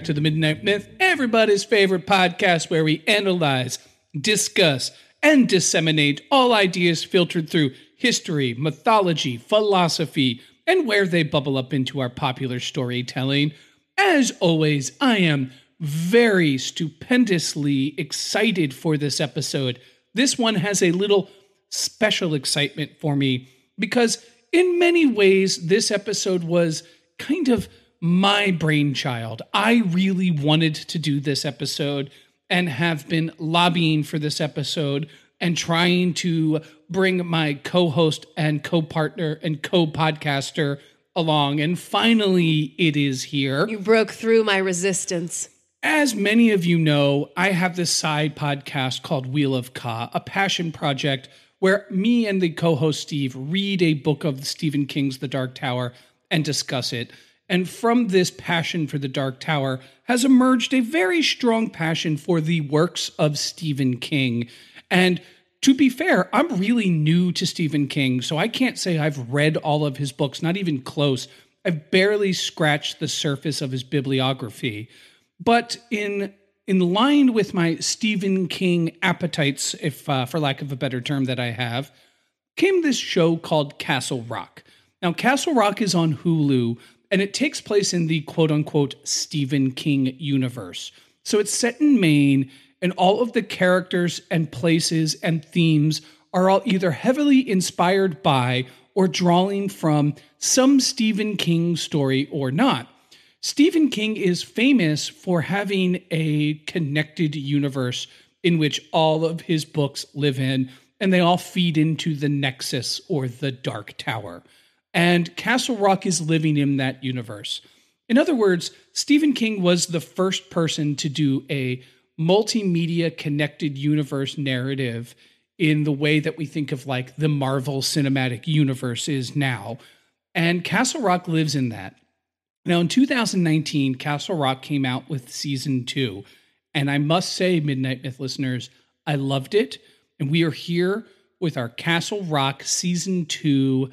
Back to the Midnight Myth, everybody's favorite podcast where we analyze, discuss, and disseminate all ideas filtered through history, mythology, philosophy, and where they bubble up into our popular storytelling. As always, I am very stupendously excited for this episode. This one has a little special excitement for me because, in many ways, this episode was kind of my brainchild. I really wanted to do this episode and have been lobbying for this episode and trying to bring my co host and co partner and co podcaster along. And finally, it is here. You broke through my resistance. As many of you know, I have this side podcast called Wheel of Ka, a passion project where me and the co host Steve read a book of Stephen King's The Dark Tower and discuss it. And from this passion for the Dark Tower has emerged a very strong passion for the works of Stephen King. And to be fair, I'm really new to Stephen King, so I can't say I've read all of his books, not even close. I've barely scratched the surface of his bibliography. But in in line with my Stephen King appetites, if uh, for lack of a better term that I have, came this show called Castle Rock. Now, Castle Rock is on Hulu, and it takes place in the quote unquote Stephen King universe. So it's set in Maine, and all of the characters and places and themes are all either heavily inspired by or drawing from some Stephen King story or not. Stephen King is famous for having a connected universe in which all of his books live in, and they all feed into the Nexus or the Dark Tower. And Castle Rock is living in that universe. In other words, Stephen King was the first person to do a multimedia connected universe narrative in the way that we think of like the Marvel Cinematic Universe is now. And Castle Rock lives in that. Now, in 2019, Castle Rock came out with season two. And I must say, Midnight Myth listeners, I loved it. And we are here with our Castle Rock season two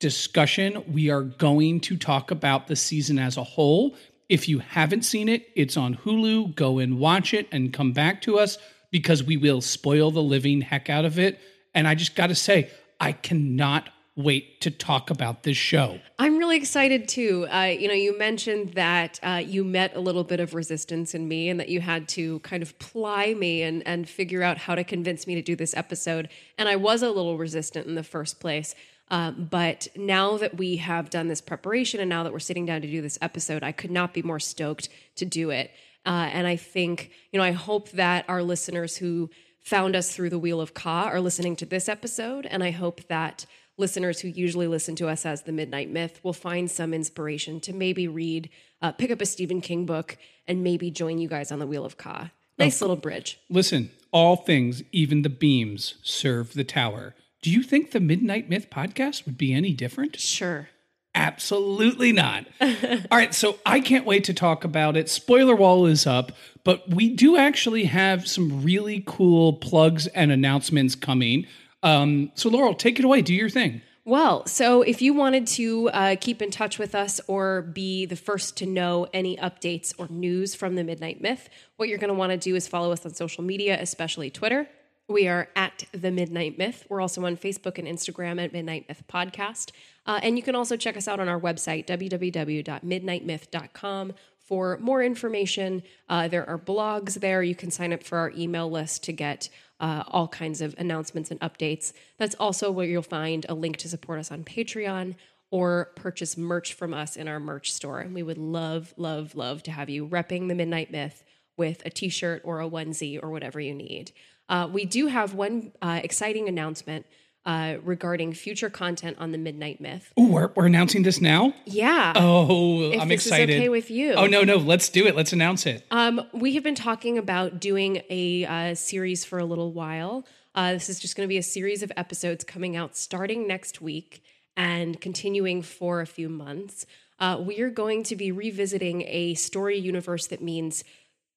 discussion. We are going to talk about the season as a whole. If you haven't seen it, it's on Hulu. Go and watch it and come back to us because we will spoil the living heck out of it. And I just got to say, I cannot wait to talk about this show. I'm really excited too. Uh, you know, you mentioned that uh, you met a little bit of resistance in me and that you had to kind of ply me and, and figure out how to convince me to do this episode. And I was a little resistant in the first place. Uh, but now that we have done this preparation and now that we're sitting down to do this episode, I could not be more stoked to do it. Uh, and I think, you know, I hope that our listeners who found us through the Wheel of Ka are listening to this episode. And I hope that listeners who usually listen to us as the Midnight Myth will find some inspiration to maybe read, uh, pick up a Stephen King book, and maybe join you guys on the Wheel of Ka. Nice little bridge. Listen, all things, even the beams, serve the tower. Do you think the Midnight Myth podcast would be any different? Sure. Absolutely not. All right, so I can't wait to talk about it. Spoiler wall is up, but we do actually have some really cool plugs and announcements coming. Um, so, Laurel, take it away. Do your thing. Well, so if you wanted to uh, keep in touch with us or be the first to know any updates or news from the Midnight Myth, what you're going to want to do is follow us on social media, especially Twitter. We are at The Midnight Myth. We're also on Facebook and Instagram at Midnight Myth Podcast. Uh, and you can also check us out on our website, www.midnightmyth.com, for more information. Uh, there are blogs there. You can sign up for our email list to get uh, all kinds of announcements and updates. That's also where you'll find a link to support us on Patreon or purchase merch from us in our merch store. And we would love, love, love to have you repping the Midnight Myth with a t shirt or a onesie or whatever you need. Uh, we do have one uh, exciting announcement uh, regarding future content on the Midnight Myth. Ooh, we're, we're announcing this now? Yeah. Oh, if I'm this excited. Is okay with you? Oh, no, no. Let's do it. Let's announce it. Um, we have been talking about doing a uh, series for a little while. Uh, this is just going to be a series of episodes coming out starting next week and continuing for a few months. Uh, we are going to be revisiting a story universe that means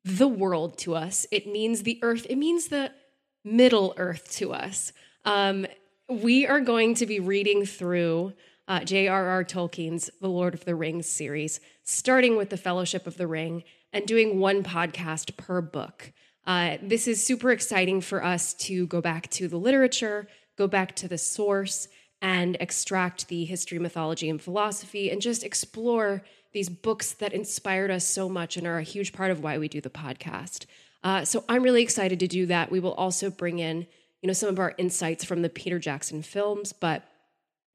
the world to us. It means the earth. It means the Middle Earth to us. Um, we are going to be reading through uh, J.R.R. Tolkien's The Lord of the Rings series, starting with The Fellowship of the Ring and doing one podcast per book. Uh, this is super exciting for us to go back to the literature, go back to the source, and extract the history, mythology, and philosophy, and just explore these books that inspired us so much and are a huge part of why we do the podcast. Uh, so I'm really excited to do that. We will also bring in, you know, some of our insights from the Peter Jackson films. But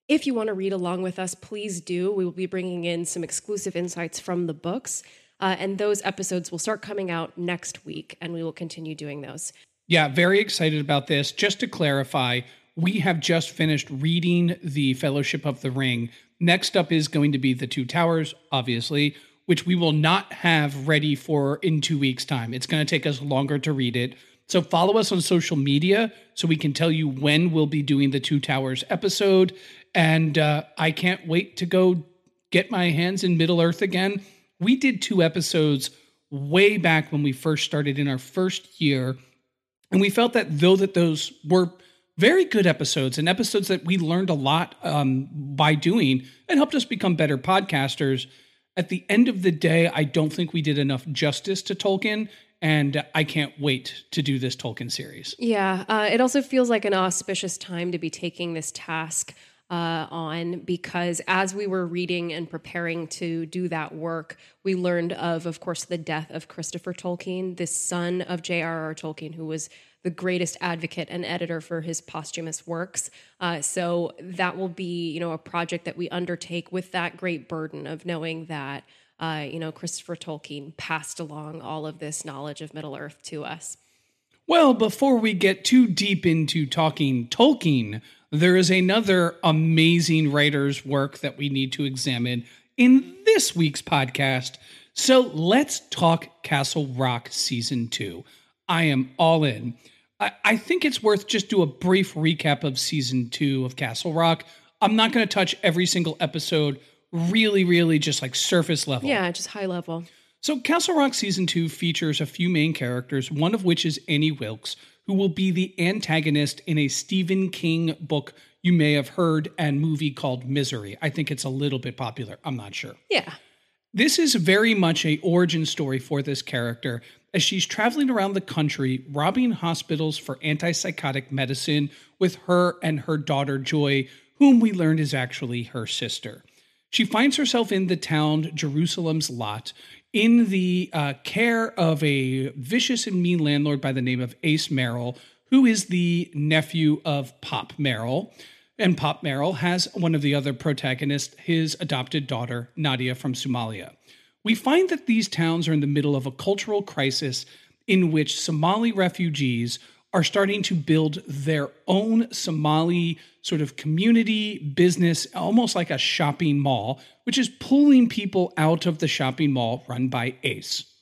if you want to read along with us, please do. We will be bringing in some exclusive insights from the books. Uh, and those episodes will start coming out next week, and we will continue doing those. Yeah, very excited about this. Just to clarify, we have just finished reading The Fellowship of the Ring. Next up is going to be The Two Towers, obviously, which we will not have ready for in two weeks' time. It's going to take us longer to read it. So follow us on social media so we can tell you when we'll be doing the Two Towers episode. And uh, I can't wait to go get my hands in Middle Earth again. We did two episodes way back when we first started in our first year. And we felt that though that those were very good episodes and episodes that we learned a lot um, by doing and helped us become better podcasters. At the end of the day, I don't think we did enough justice to Tolkien, and I can't wait to do this Tolkien series. Yeah, uh, it also feels like an auspicious time to be taking this task uh, on because as we were reading and preparing to do that work, we learned of, of course, the death of Christopher Tolkien, the son of J.R.R. Tolkien, who was the greatest advocate and editor for his posthumous works. Uh, so that will be, you know, a project that we undertake with that great burden of knowing that, uh, you know, Christopher Tolkien passed along all of this knowledge of Middle Earth to us. Well, before we get too deep into talking Tolkien, there is another amazing writer's work that we need to examine in this week's podcast. So let's talk Castle Rock Season 2. I am all in. I, I think it's worth just do a brief recap of season two of Castle Rock. I'm not going to touch every single episode, really, really just like surface level. Yeah, just high level. So, Castle Rock season two features a few main characters, one of which is Annie Wilkes, who will be the antagonist in a Stephen King book you may have heard and movie called Misery. I think it's a little bit popular. I'm not sure. Yeah. This is very much a origin story for this character as she's traveling around the country robbing hospitals for antipsychotic medicine with her and her daughter Joy, whom we learned is actually her sister. She finds herself in the town Jerusalem's Lot in the uh, care of a vicious and mean landlord by the name of Ace Merrill, who is the nephew of Pop Merrill. And Pop Merrill has one of the other protagonists, his adopted daughter, Nadia from Somalia we find that these towns are in the middle of a cultural crisis in which Somali refugees are starting to build their own Somali sort of community business, almost like a shopping mall, which is pulling people out of the shopping mall run by Ace.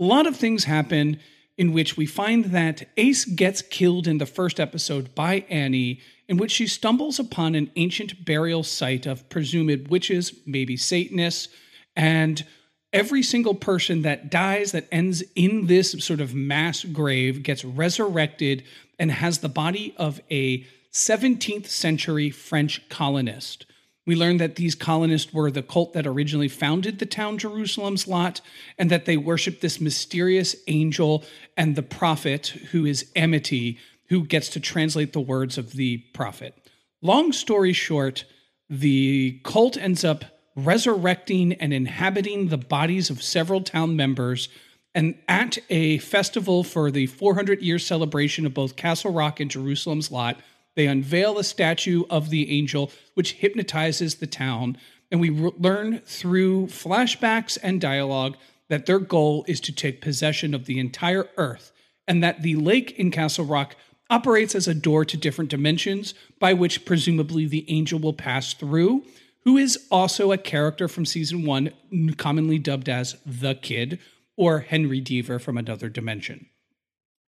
A lot of things happen in which we find that Ace gets killed in the first episode by Annie, in which she stumbles upon an ancient burial site of presumed witches, maybe Satanists and every single person that dies that ends in this sort of mass grave gets resurrected and has the body of a 17th century French colonist. We learn that these colonists were the cult that originally founded the town Jerusalem's Lot, and that they worship this mysterious angel and the prophet, who is Amity, who gets to translate the words of the prophet. Long story short, the cult ends up resurrecting and inhabiting the bodies of several town members. And at a festival for the 400 year celebration of both Castle Rock and Jerusalem's Lot, they unveil a statue of the angel, which hypnotizes the town. And we re- learn through flashbacks and dialogue that their goal is to take possession of the entire earth, and that the lake in Castle Rock operates as a door to different dimensions by which presumably the angel will pass through, who is also a character from season one, commonly dubbed as the kid, or Henry Deaver from another dimension.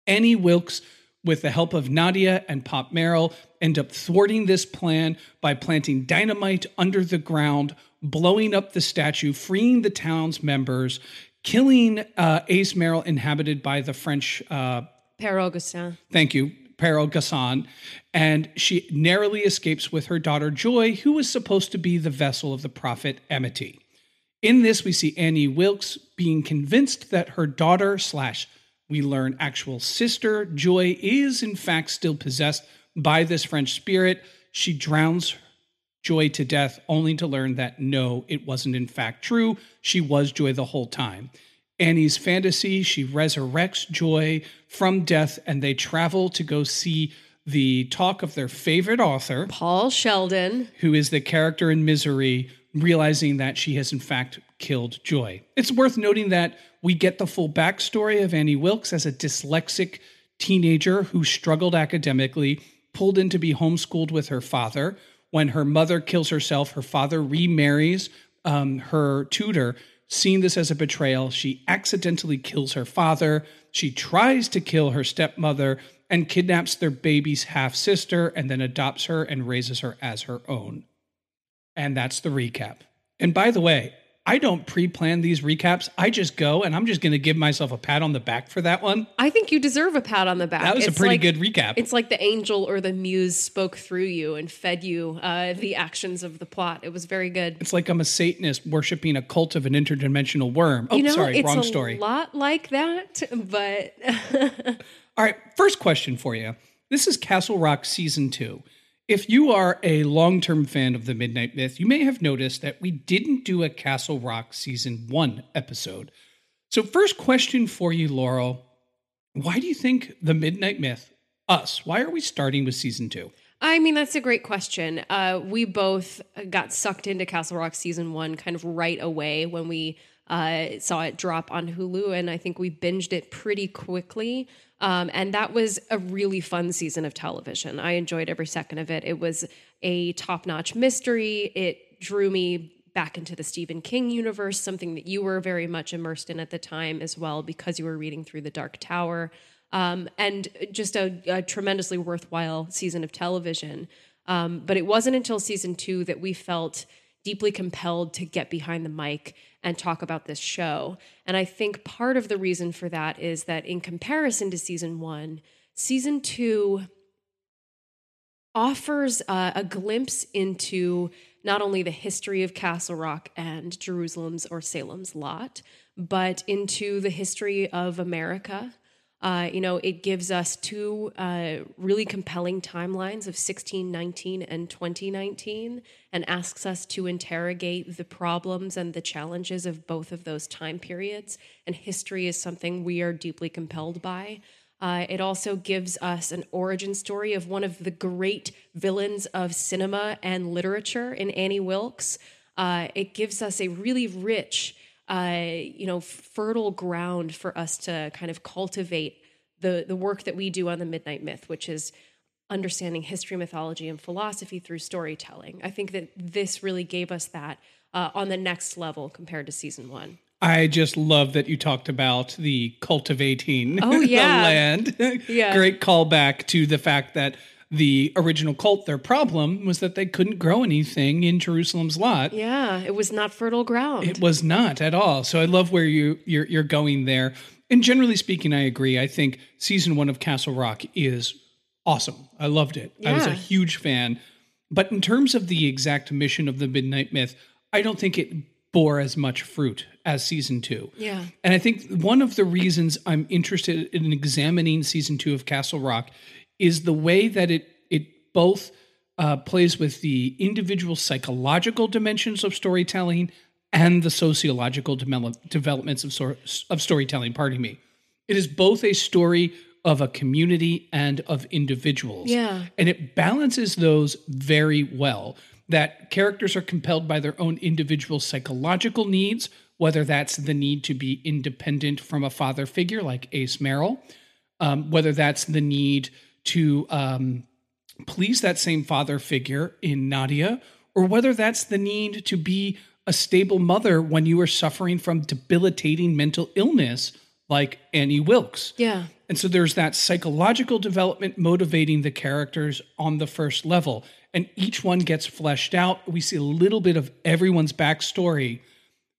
Annie Wilkes with the help of Nadia and Pop Merrill, end up thwarting this plan by planting dynamite under the ground, blowing up the statue, freeing the town's members, killing uh, Ace Merrill, inhabited by the French. Uh, Père Augustin. Thank you. Père Gassan, and she narrowly escapes with her daughter Joy, who was supposed to be the vessel of the prophet Amity. In this, we see Annie Wilkes being convinced that her daughter slash we learn actual sister Joy is, in fact, still possessed by this French spirit. She drowns Joy to death, only to learn that no, it wasn't in fact true. She was Joy the whole time. Annie's fantasy, she resurrects Joy from death, and they travel to go see the talk of their favorite author, Paul Sheldon, who is the character in Misery, realizing that she has in fact killed Joy. It's worth noting that we get the full backstory of Annie Wilkes as a dyslexic teenager who struggled academically, pulled in to be homeschooled with her father. When her mother kills herself, her father remarries um, her tutor. Seeing this as a betrayal, she accidentally kills her father. She tries to kill her stepmother and kidnaps their baby's half sister and then adopts her and raises her as her own. And that's the recap. And by the way, I don't pre-plan these recaps. I just go and I'm just going to give myself a pat on the back for that one. I think you deserve a pat on the back. That was It's a pretty like- good recap. It's like the angel or the muse spoke through you and fed you uh, the actions of the plot. It was very good. It's like I'm a Satanist worshiping a cult of an interdimensional worm. Oh, you know, sorry, it's wrong a story. lot like that, but All right, first question for you. This is Castle Rock season two. If you are a long term fan of the Midnight Myth, you may have noticed that we didn't do a Castle Rock season one episode. So, first question for you, Laurel why do you think the Midnight Myth, us, why are we starting with season two? I mean, that's a great question. Uh, we both got sucked into Castle Rock season one kind of right away when we uh, saw it drop on Hulu, and I think we binged it pretty quickly. Um, and that was a really fun season of television. I enjoyed every second of it. It was a top notch mystery. It drew me back into the Stephen King universe, something that you were very much immersed in at the time as well, because you were reading through The Dark Tower. Um, and just a, a tremendously worthwhile season of television. Um, but it wasn't until season two that we felt deeply compelled to get behind the mic and talk about this show. And I think part of the reason for that is that in comparison to season one, season two offers a glimpse into not only the history of Castle Rock and Jerusalem's or Salem's Lot, but into the history of America. Uh, you know, it gives us two uh, really compelling timelines of 1619 and 2019 and asks us to interrogate the problems and the challenges of both of those time periods. And history is something we are deeply compelled by. Uh, it also gives us an origin story of one of the great villains of cinema and literature in Annie Wilkes. Uh, it gives us a really rich, uh, you know, fertile ground for us to kind of cultivate the the work that we do on the Midnight Myth, which is understanding history, mythology, and philosophy through storytelling. I think that this really gave us that uh, on the next level compared to season one. I just love that you talked about the cultivating Oh, yeah. the land. Yeah. Great callback to the fact that the original cult, their problem was that they couldn't grow anything in Jerusalem's lot. Yeah, it was not fertile ground. It was not at all. So I love where you you're, you're going there. And generally speaking, I agree. I think season one of Castle Rock is awesome. I loved it. I was a huge fan. But in terms of the exact mission of the Midnight Myth, I don't think it bore as much fruit as season two. Yeah. And I think one of the reasons I'm interested in examining season two of Castle Rock is the way that it it both uh, plays with the individual psychological dimensions of storytelling and the sociological develop, developments of, of storytelling. Pardon me. It is both a story of a community and of individuals. Yeah. And it balances those very well. That characters are compelled by their own individual psychological needs, whether that's the need to be independent from a father figure like Ace Merrill, um, whether that's the need to um, please that same father figure in Nadia, or whether that's the need to be a stable mother when you are suffering from debilitating mental illness like Annie Wilkes. Yeah. And so there's that psychological development motivating the characters on the first level. And each one gets fleshed out. We see a little bit of everyone's backstory.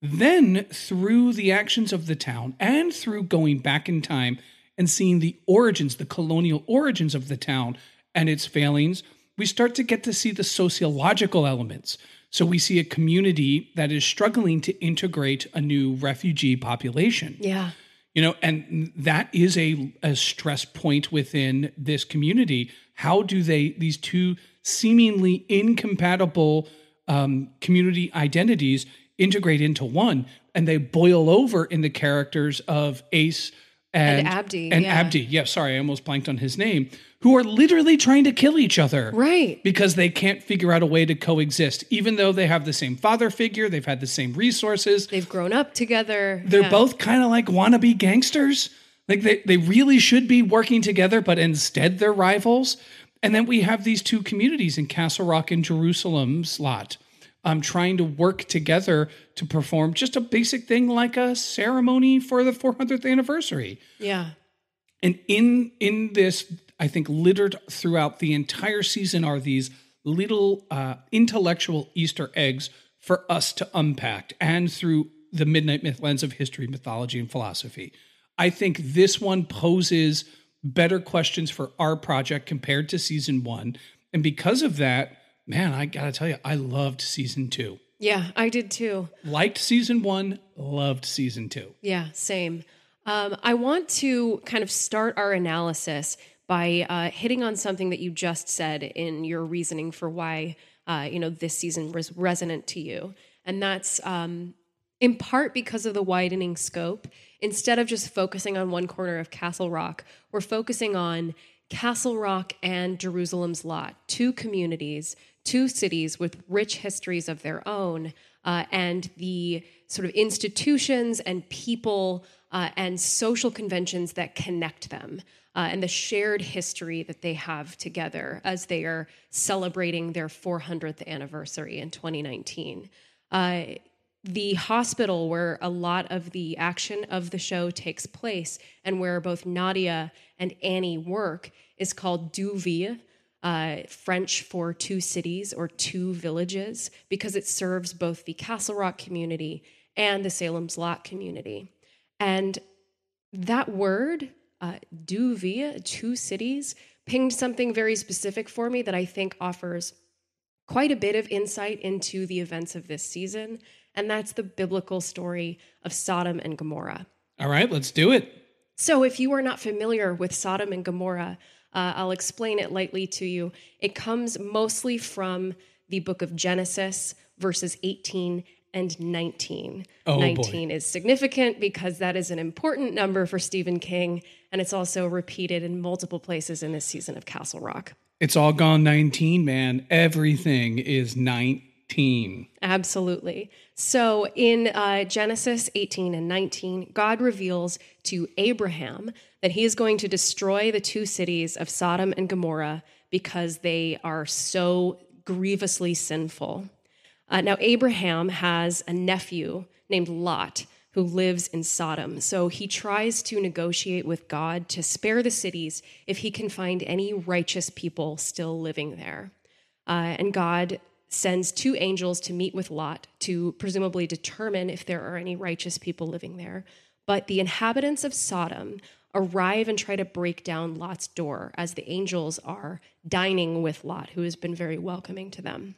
Then, through the actions of the town and through going back in time and seeing the origins, the colonial origins of the town and its failings, we start to get to see the sociological elements. So we see a community that is struggling to integrate a new refugee population Yeah. you know and that is a, a stress point within this community how do they these two seemingly incompatible um, community identities integrate into one and they boil over in the characters of ace and, And Abdi, and yeah. abdi yeah sorry i almost blanked on his name who are literally trying to kill each other Right. because they can't figure out a way to coexist even though they have the same father figure they've had the same resources They've grown up together. they're Yeah. both kind of like wannabe gangsters. Like they, they really should be working together, but instead they're rivals. And then we have these two communities in Castle Rock and Jerusalem's lot um, trying to work together to perform just a basic thing like a ceremony for the 400th anniversary. Yeah. And in in this, I think littered throughout the entire season are these little uh, intellectual Easter eggs for us to unpack, and through the Midnight Myth lens of history, mythology, and philosophy. I think this one poses better questions for our project compared to season one, and because of that, man, I gotta tell you, I loved season two. Yeah. I did too. Liked season one, loved season two. Yeah, same. Um, I want to kind of start our analysis by uh, hitting on something that you just said in your reasoning for why uh, you know this season was resonant to you, and that's um, in part because of the widening scope. Instead of just focusing on one corner of Castle Rock, we're focusing on Castle Rock and Jerusalem's Lot, two communities, two cities with rich histories of their own, uh, and the sort of institutions and people uh, and social conventions that connect them, uh, and the shared history that they have together as they are celebrating their 400th anniversary in 2019. The hospital where a lot of the action of the show takes place and where both Nadia and Annie work is called Duville, uh, French for two cities or two villages, because it serves both the Castle Rock community and the Salem's Lot community. And that word, uh, Duville, two cities, pinged something very specific for me that I think offers quite a bit of insight into the events of this season, and that's the biblical story of Sodom and Gomorrah. All right, let's do it. So, if you are not familiar with Sodom and Gomorrah, uh, I'll explain it lightly to you. It comes mostly from the book of Genesis, verses 18 and 19. Oh, boy. 19 is significant because that is an important number for Stephen King, and it's also repeated in multiple places in this season of Castle Rock. It's all gone 19, man. Everything is 19. Absolutely. So in uh, Genesis 18 and 19, God reveals to Abraham that he is going to destroy the two cities of Sodom and Gomorrah because they are so grievously sinful. Uh, now, Abraham has a nephew named Lot who lives in Sodom. So he tries to negotiate with God to spare the cities if he can find any righteous people still living there. Uh, and God sends two angels to meet with Lot to presumably determine if there are any righteous people living there. But the inhabitants of Sodom arrive and try to break down Lot's door as the angels are dining with Lot, who has been very welcoming to them.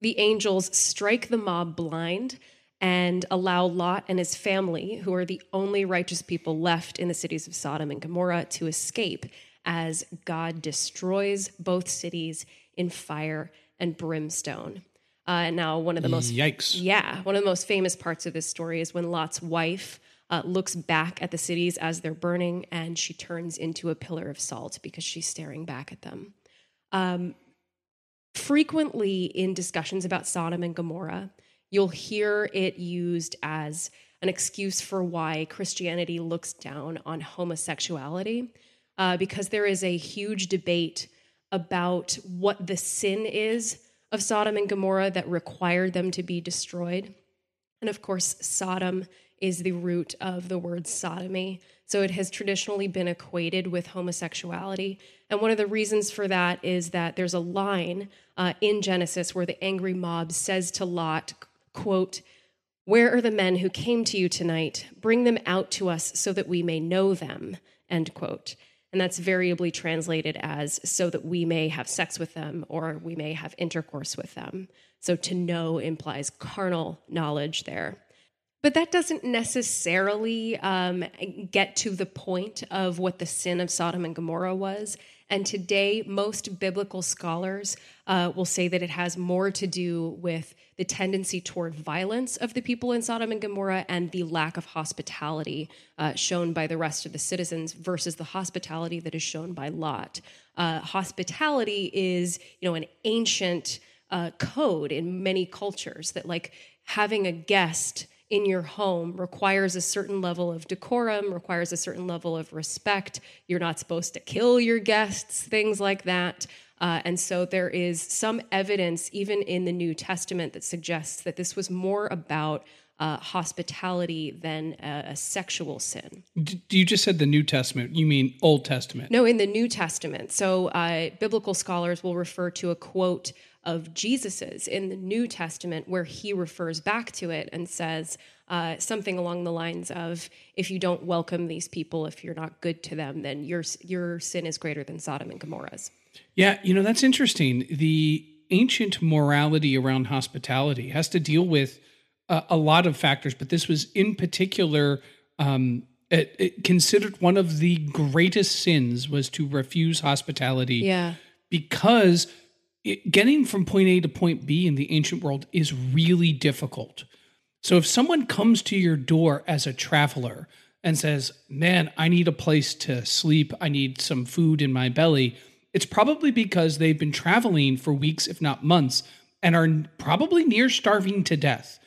The angels strike the mob blind and allow Lot and his family, who are the only righteous people left in the cities of Sodom and Gomorrah, to escape as God destroys both cities in fire and brimstone. Uh, now, one of the most Yikes. yeah, one of the most famous parts of this story is when Lot's wife uh, looks back at the cities as they're burning, and she turns into a pillar of salt because she's staring back at them. Um, frequently, in discussions about Sodom and Gomorrah, you'll hear it used as an excuse for why Christianity looks down on homosexuality, uh, because there is a huge debate about what the sin is of Sodom and Gomorrah that required them to be destroyed. And of course, Sodom is the root of the word sodomy. So it has traditionally been equated with homosexuality. And one of the reasons for that is that there's a line uh, in Genesis where the angry mob says to Lot, quote, Where are the men who came to you tonight? Bring them out to us so that we may know them, end quote. And that's variably translated as so that we may have sex with them or we may have intercourse with them. So to know implies carnal knowledge there. But that doesn't necessarily um, get to the point of what the sin of Sodom and Gomorrah was. And today, most biblical scholars uh, will say that it has more to do with the tendency toward violence of the people in Sodom and Gomorrah and the lack of hospitality uh, shown by the rest of the citizens versus the hospitality that is shown by Lot. Uh, hospitality is, you know, an ancient uh, code in many cultures that, like, having a guest in your home requires a certain level of decorum, requires a certain level of respect. You're not supposed to kill your guests, things like that. Uh, and so there is some evidence, even in the New Testament, that suggests that this was more about uh, hospitality than a, a sexual sin. D- you just said the New Testament. You mean Old Testament? No, in the New Testament. So uh, biblical scholars will refer to a quote of Jesus's in the New Testament where he refers back to it and says uh, something along the lines of, "If you don't welcome these people, if you're not good to them, then your your sin is greater than Sodom and Gomorrah's." Yeah, you know that's interesting. The ancient morality around hospitality has to deal with uh, a lot of factors, but this was in particular. Um, it, it considered one of the greatest sins was to refuse hospitality Yeah. because it, getting from point A to point B in the ancient world is really difficult. So if someone comes to your door as a traveler and says, Man, I need a place to sleep, I need some food in my belly, it's probably because they've been traveling for weeks, if not months, and are probably near starving to death.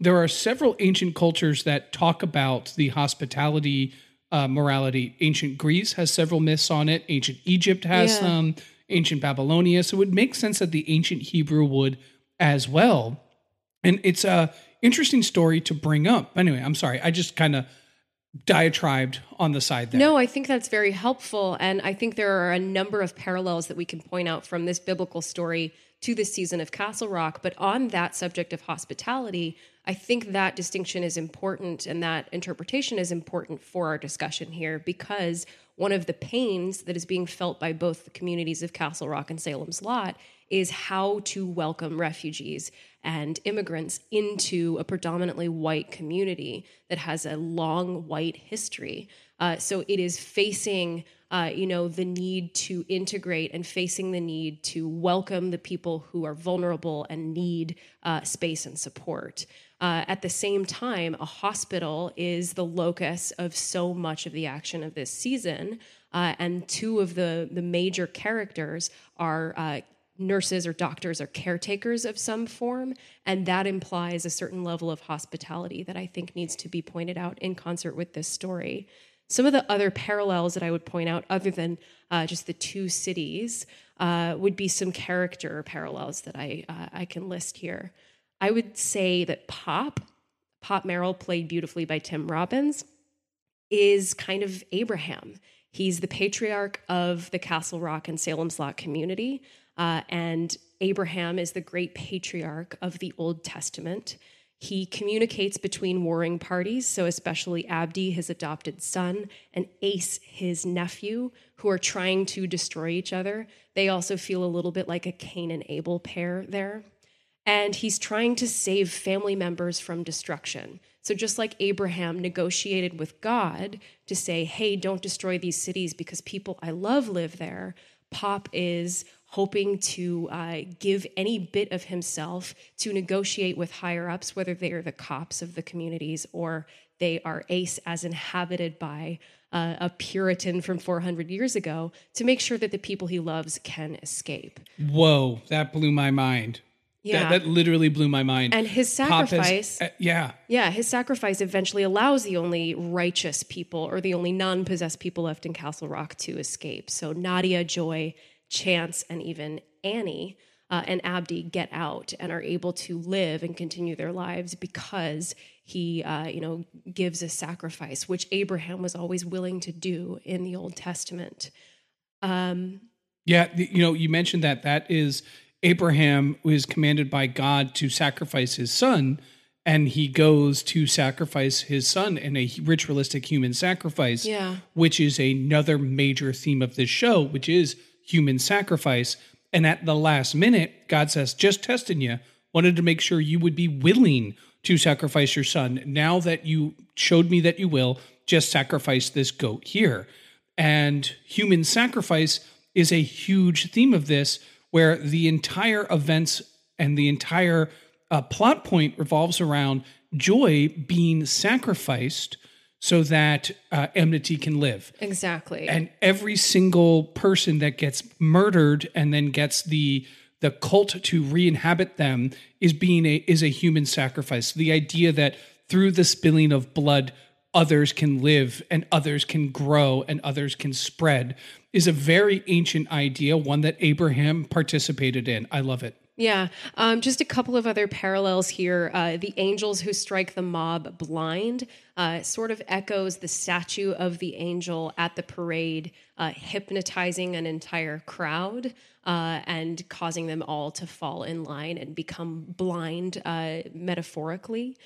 There are several ancient cultures that talk about the hospitality uh, morality. Ancient Greece has several myths on it, ancient Egypt has Yeah. some ancient Babylonia. So it would make sense that the ancient Hebrew would as well. And it's a interesting story to bring up. Anyway, I'm sorry. I just kind of diatribed on the side there. No, I think that's very helpful. And I think there are a number of parallels that we can point out from this biblical story to the season of Castle Rock. But on that subject of hospitality, I think that distinction is important and that interpretation is important for our discussion here because one of the pains that is being felt by both the communities of Castle Rock and Salem's Lot is how to welcome refugees and immigrants into a predominantly white community that has a long white history. Uh, so it is facing, uh, you know, the need to integrate and facing the need to welcome the people who are vulnerable and need uh, space and support. Uh, at the same time, a hospital is the locus of so much of the action of this season, uh, and two of the the major characters are uh, nurses or doctors or caretakers of some form, and that implies a certain level of hospitality that I think needs to be pointed out in concert with this story. Some of the other parallels that I would point out, other than uh, just the two cities, uh, would be some character parallels that I uh, I can list here. I would say that Pop, Pop Merrill, played beautifully by Tim Robbins, is kind of Abraham. He's the patriarch of the Castle Rock and Salem's Lot community. Uh, and Abraham is the great patriarch of the Old Testament. He communicates between warring parties, so especially Abdi, his adopted son, and Ace, his nephew, who are trying to destroy each other. They also feel a little bit like a Cain and Abel pair there. And he's trying to save family members from destruction. So, just like Abraham negotiated with God to say, hey, don't destroy these cities because people I love live there, Pop is hoping to uh, give any bit of himself to negotiate with higher ups, whether they are the cops of the communities or they are ace as inhabited by uh, a Puritan from 400 years ago, to make sure that the people he loves can escape. Whoa, that blew my mind. Yeah. That, that literally blew my mind. And his Pop has- sacrifice. uh, yeah. Yeah, his sacrifice eventually allows the only righteous people or the only non possessed people left in Castle Rock to escape. So Nadia, Joy, Chance, and even Annie uh, and Abdi get out and are able to live and continue their lives because he, uh, you know, gives a sacrifice, which Abraham was always willing to do in the Old Testament. Um, Yeah, you know, you mentioned that that is Abraham was commanded by God to sacrifice his son, and he goes to sacrifice his son in a ritualistic human sacrifice, Yeah. which is another major theme of this show, which is human sacrifice. And at the last minute, God says, "Just testing you. Wanted to make sure you would be willing to sacrifice your son. Now that you showed me that you will, just sacrifice this goat here." And human sacrifice is a huge theme of this, where the entire events and the entire uh, plot point revolves around joy being sacrificed so that uh, Amity can live. exactly. And every single person that gets murdered and then gets the the cult to re-inhabit them is being a is a human sacrifice. The idea that through the spilling of blood others can live and others can grow and others can spread is a very ancient idea, one that Abraham participated in. I love it. Yeah, um, just a couple of other parallels here. Uh, the angels who strike the mob blind uh, sort of echoes the statue of the angel at the parade, uh, hypnotizing an entire crowd uh, and causing them all to fall in line and become blind, uh, metaphorically.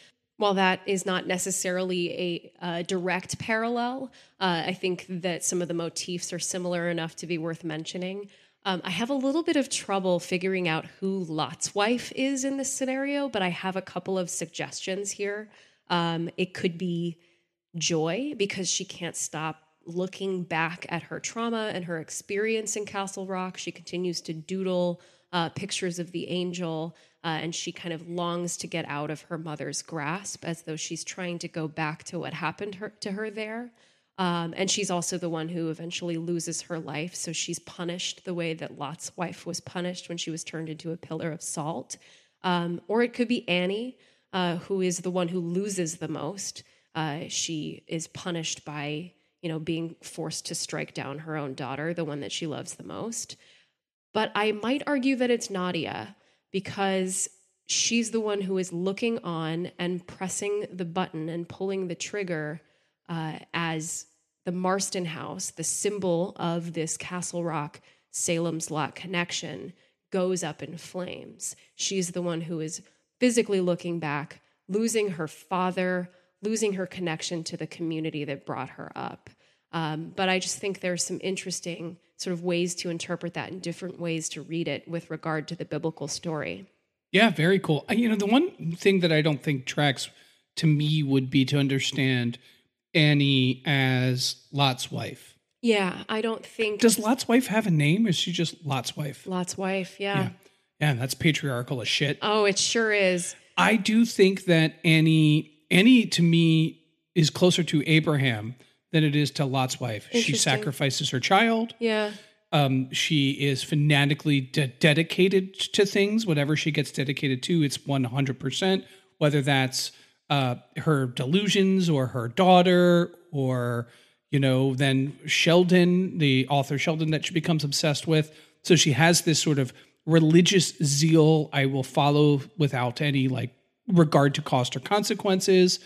While that is not necessarily a uh, direct parallel, uh, I think that some of the motifs are similar enough to be worth mentioning. Um, I have a little bit of trouble figuring out who Lot's wife is in this scenario, but I have a couple of suggestions here. Um, it could be Joy because she can't stop looking back at her trauma and her experience in Castle Rock. She continues to doodle uh, pictures of the angel, uh, and she kind of longs to get out of her mother's grasp as though she's trying to go back to what happened her, to her there. Um, and she's also the one who eventually loses her life. So she's punished the way that Lot's wife was punished when she was turned into a pillar of salt. Um, or it could be Annie, uh, who is the one who loses the most. Uh, she is punished by, you know, being forced to strike down her own daughter, the one that she loves the most. But I might argue that it's Nadia because she's the one who is looking on and pressing the button and pulling the trigger uh, as the Marston House, the symbol of this Castle Rock Salem's Lot connection, goes up in flames. She's the one who is physically looking back, losing her father, losing her connection to the community that brought her up. Um, but I just think there's some interesting sort of ways to interpret that and different ways to read it with regard to the biblical story. Yeah, very cool. Uh, You know, the one thing that I don't think tracks to me would be to understand Annie as Lot's wife. Yeah, I don't think Does Lot's wife have a name? Or is she just Lot's wife? Lot's wife. Yeah. Yeah. Yeah, that's patriarchal as shit. Oh, it sure is. I do think that Annie, Annie to me is closer to Abraham than it is to Lot's wife. She sacrifices her child. Yeah. Um, she is fanatically de- dedicated to things. Whatever she gets dedicated to, it's 100%, whether that's uh, her delusions or her daughter or, you know, then Sheldon, the author Sheldon that she becomes obsessed with. So she has this sort of religious zeal I will follow without any like regard to cost or consequences.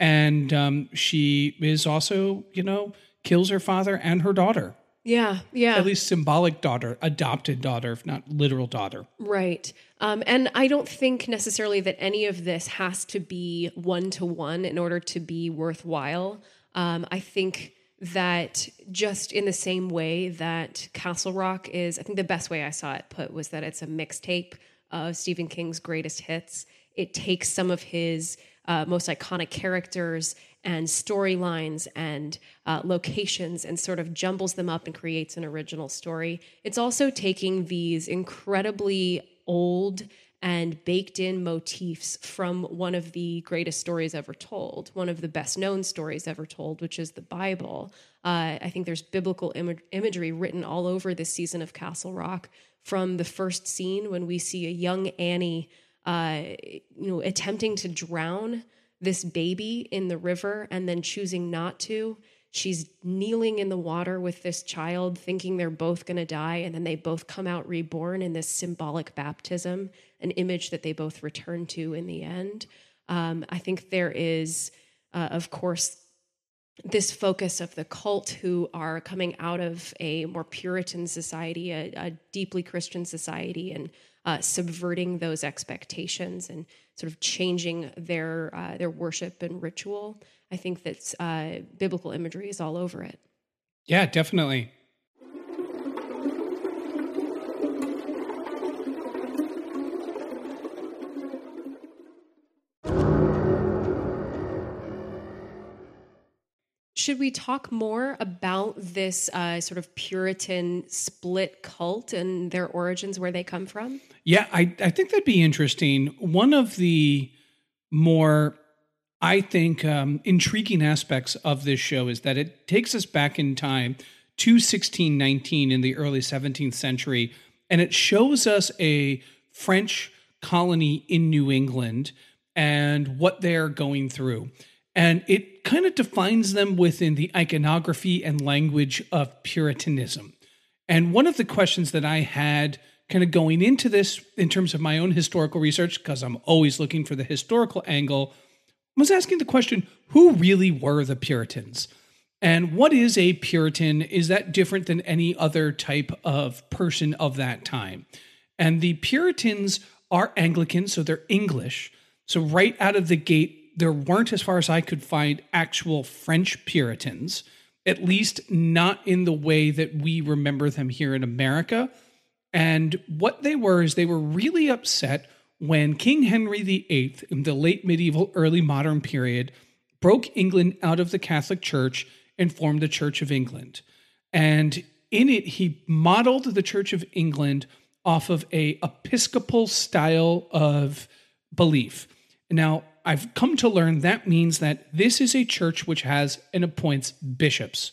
And um, she is also, you know, kills her father and her daughter. Yeah, yeah. At least symbolic daughter, adopted daughter, if not literal daughter. Right. Um, and I don't think necessarily that any of this has to be one to one in order to be worthwhile. Um, I think that just in the same way that Castle Rock is, I think the best way I saw it put was that it's a mixtape of Stephen King's greatest hits. It takes some of his uh, most iconic characters and storylines and uh, locations and sort of jumbles them up and creates an original story. It's also taking these incredibly old and baked in motifs from one of the greatest stories ever told, one of the best known stories ever told, which is the Bible. Uh, I think there's biblical Im- imagery written all over this season of Castle Rock from the first scene when we see a young Annie, uh, you know, attempting to drown this baby in the river and then choosing not to she's kneeling in the water with this child, thinking they're both going to die, and then they both come out reborn in this symbolic baptism, an image that they both return to in the end. Um, I think there is, uh, of course, this focus of the cult who are coming out of a more Puritan society, a, a deeply Christian society, and uh, subverting those expectations and sort of changing their uh, their worship and ritual. I think that uh, biblical imagery is all over it. Yeah, definitely. Should we talk more about this uh, sort of Puritan split cult and their origins, where they come from? Yeah, I, I think that'd be interesting. One of the more I think um, intriguing aspects of this show is that it takes us back in time to 1619 in the early 17th century, and it shows us a French colony in New England and what they're going through. And it kind of defines them within the iconography and language of Puritanism. And one of the questions that I had kind of going into this in terms of my own historical research, because I'm always looking for the historical angle, was asking the question who really were the Puritans? And what is a Puritan? Is that different than any other type of person of that time? And the Puritans are Anglican, so they're English. So, right out of the gate, there weren't, as far as I could find, actual French Puritans, at least not in the way that we remember them here in America. And what they were is they were really upset when King Henry VIII, in the late medieval, early modern period, broke England out of the Catholic Church and formed the Church of England. And in it, he modeled the Church of England off of a episcopal style of belief. Now, I've come to learn that means that this is a church which has and appoints bishops,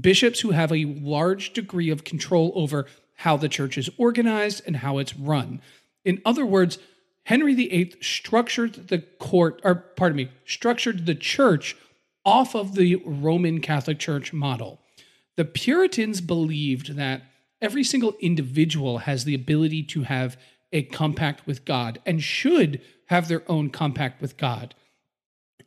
bishops who have a large degree of control over how the church is organized and how it's run. In other words, Henry VIII structured the court, or pardon me, structured the church off of the Roman Catholic Church model. The Puritans believed that every single individual has the ability to have a compact with God and should have their own compact with God.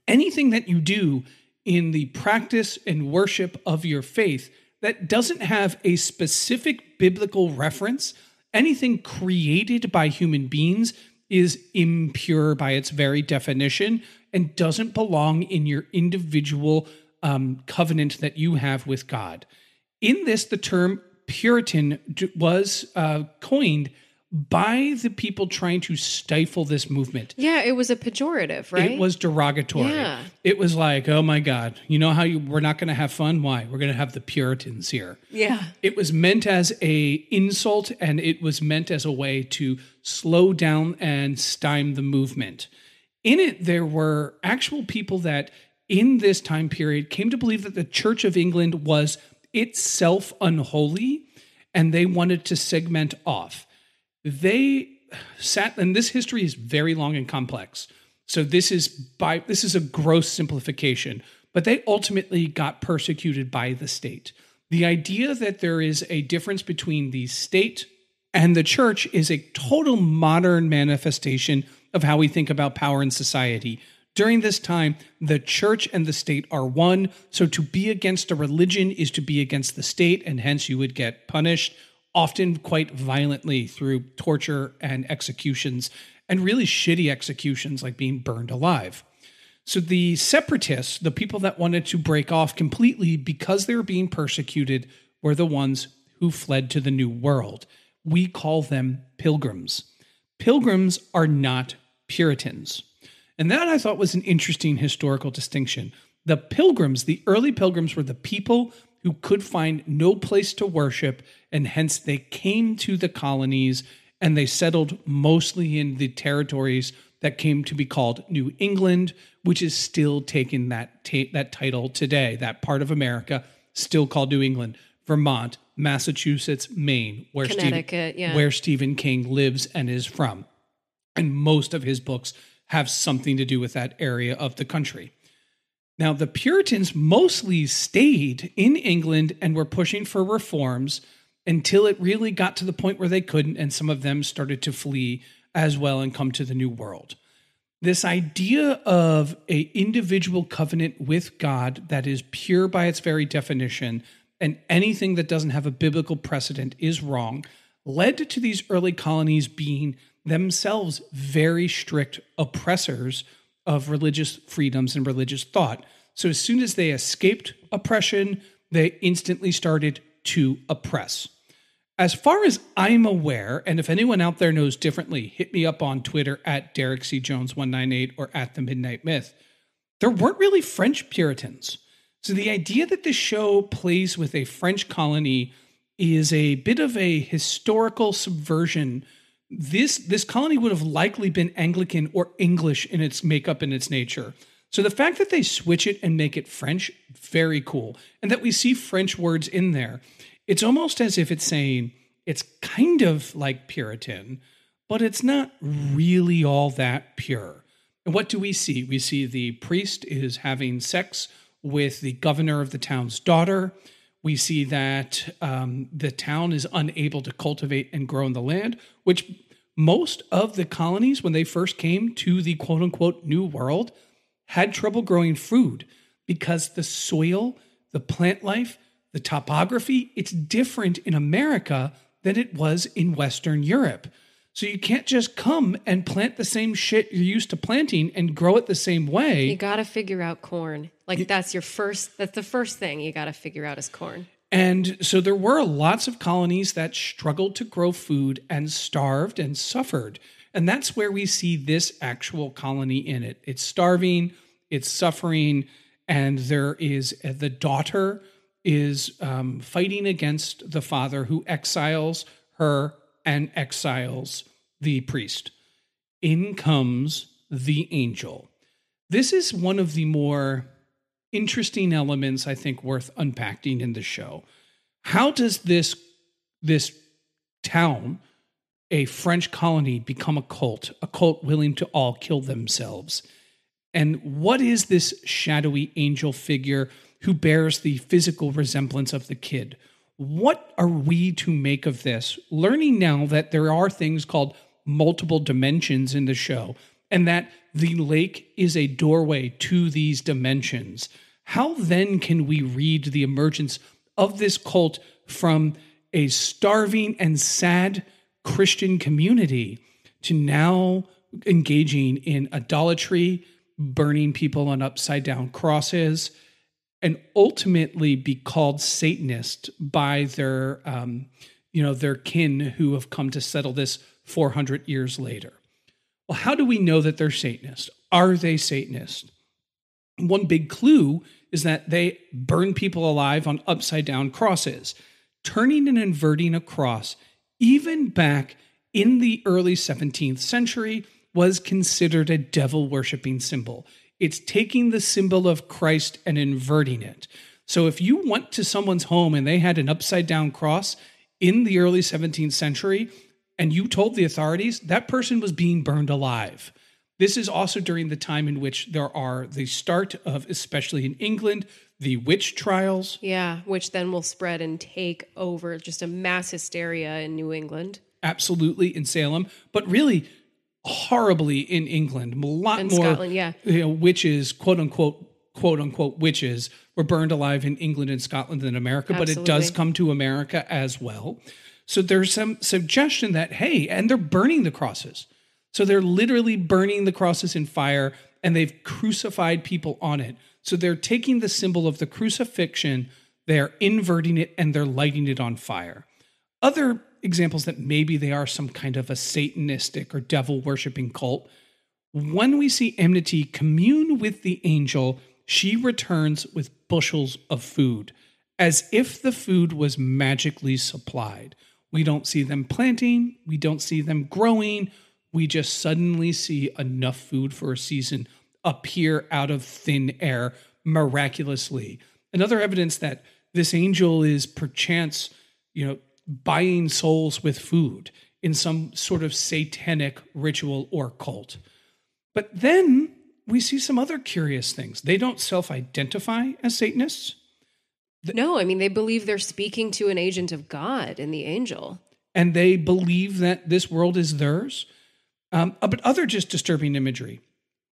Anything that you do in the practice and worship of your faith that doesn't have a specific biblical reference, anything created by human beings is impure by its very definition and doesn't belong in your individual um, covenant that you have with God. In this, the term Puritan was uh, coined by the people trying to stifle this movement. Yeah, it was a pejorative, right? It was derogatory. Yeah. It was like, oh my God, you know how you, we're not going to have fun? Why? We're going to have the Puritans here. Yeah. It was meant as a insult and it was meant as a way to slow down and stymie the movement. In it, there were actual people that in this time period came to believe that the Church of England was itself unholy and they wanted to segment off they sat and this history is very long and complex. So this is by this is a gross simplification but they ultimately got persecuted by the state. The idea that there is a difference between the state and the church is a total modern manifestation of how we think about power in society. During this time, the church and the state are one. So to be against a religion is to be against the state, and hence you would get punished, often quite violently through torture and executions, and really shitty executions like being burned alive. So the separatists, the people that wanted to break off completely because they were being persecuted, were the ones who fled to the New World. We call them pilgrims. Pilgrims are not Puritans. And that I thought was an interesting historical distinction. The pilgrims, the early pilgrims, were the people who could find no place to worship, and hence they came to the colonies and they settled mostly in the territories that came to be called New England, which is still taking that ta- that title today. That part of America still called New England, Vermont, Massachusetts, Maine, where Connecticut, Stephen, yeah. where Stephen King lives and is from, and most of his books have something to do with that area of the country. Now, the Puritans mostly stayed in England and were pushing for reforms until it really got to the point where they couldn't, and some of them started to flee as well and come to the New World. This idea of a individual covenant with God that is pure by its very definition, and anything that doesn't have a biblical precedent is wrong, led to these early colonies being themselves very strict oppressors of religious freedoms and religious thought. So as soon as they escaped oppression, they instantly started to oppress. As far as I'm aware, and if anyone out there knows differently, hit me up on Twitter at Derek C. Jones 198 or at the Midnight Myth. There weren't really French Puritans. So the idea that the show plays with a French colony is a bit of a historical subversion. This this colony would have likely been Anglican or English in its makeup and its nature. So the fact that they switch it and make it French, very cool. And that we see French words in there. It's almost as if it's saying it's kind of like Puritan, but it's not really all that pure. And what do we see? We see the priest is having sex with the governor of the town's daughter. We see that um, the town is unable to cultivate and grow in the land, which most of the colonies, when they first came to the quote unquote new world, had trouble growing food because the soil, the plant life, the topography, it's different in America than it was in Western Europe. So you can't just come and plant the same shit you're used to planting and grow it the same way. You got to figure out corn. Like that's your first. That's the first thing you got to figure out is corn. And so there were lots of colonies that struggled to grow food and starved and suffered. And that's where we see this actual colony in it. It's starving, it's suffering, and there is uh, the daughter is um, fighting against the father who exiles her and exiles the priest. In comes the angel. This is one of the more interesting elements I think worth unpacking in the show. How does this this town, a French colony, become a cult, a cult willing to all kill themselves? And what is this shadowy angel figure who bears the physical resemblance of the kid? What are we to make of this? Learning now that there are things called multiple dimensions in the show, and that the lake is a doorway to these dimensions. How then can we read the emergence of this cult from a starving and sad Christian community to now engaging in idolatry, burning people on upside down crosses, and ultimately be called Satanist by their, um, you know, their kin who have come to settle this 400 years later? Well, how do we know that they're Satanist? Are they Satanist? One big clue is that they burn people alive on upside down crosses. Turning and inverting a cross, even back in the early 17th century, was considered a devil worshiping symbol. It's taking the symbol of Christ and inverting it. So if you went to someone's home and they had an upside down cross in the early 17th century, and you told the authorities, that person was being burned alive. This is also during the time in which there are the start of, especially in England, the witch trials. Yeah, which then will spread and take over just a mass hysteria in New England. Absolutely in Salem. But really, horribly in England. A lot In more Scotland, yeah. you know, witches, quote unquote, quote unquote witches, were burned alive in England and Scotland than America, but it does come to America as well. So there's some suggestion that, hey, and they're burning the crosses. So they're literally burning the crosses in fire and they've crucified people on it. So they're taking the symbol of the crucifixion, they're inverting it, and they're lighting it on fire. Other examples that maybe they are some kind of a Satanistic or devil worshiping cult. When we see Amity commune with the angel, she returns with bushels of food, as if the food was magically supplied. We don't see them planting, we don't see them growing. We just suddenly see enough food for a season appear out of thin air miraculously. Another evidence that this angel is perchance, you know, buying souls with food in some sort of satanic ritual or cult. But then we see some other curious things. They don't self identify as Satanists. No, I mean, they believe they're speaking to an agent of God in the angel. and they believe that this world is theirs. Um, uh, but other just disturbing imagery